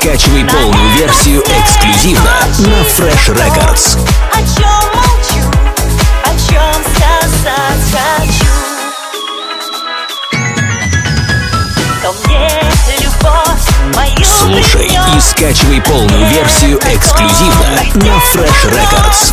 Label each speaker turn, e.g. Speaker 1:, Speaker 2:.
Speaker 1: Скачивай полную версию эксклюзивно на Fresh Records.
Speaker 2: О чем молчу, о чем сказать хочу. Ко мне любовь мою
Speaker 1: Слушай и скачивай полную версию эксклюзивно на Fresh Records.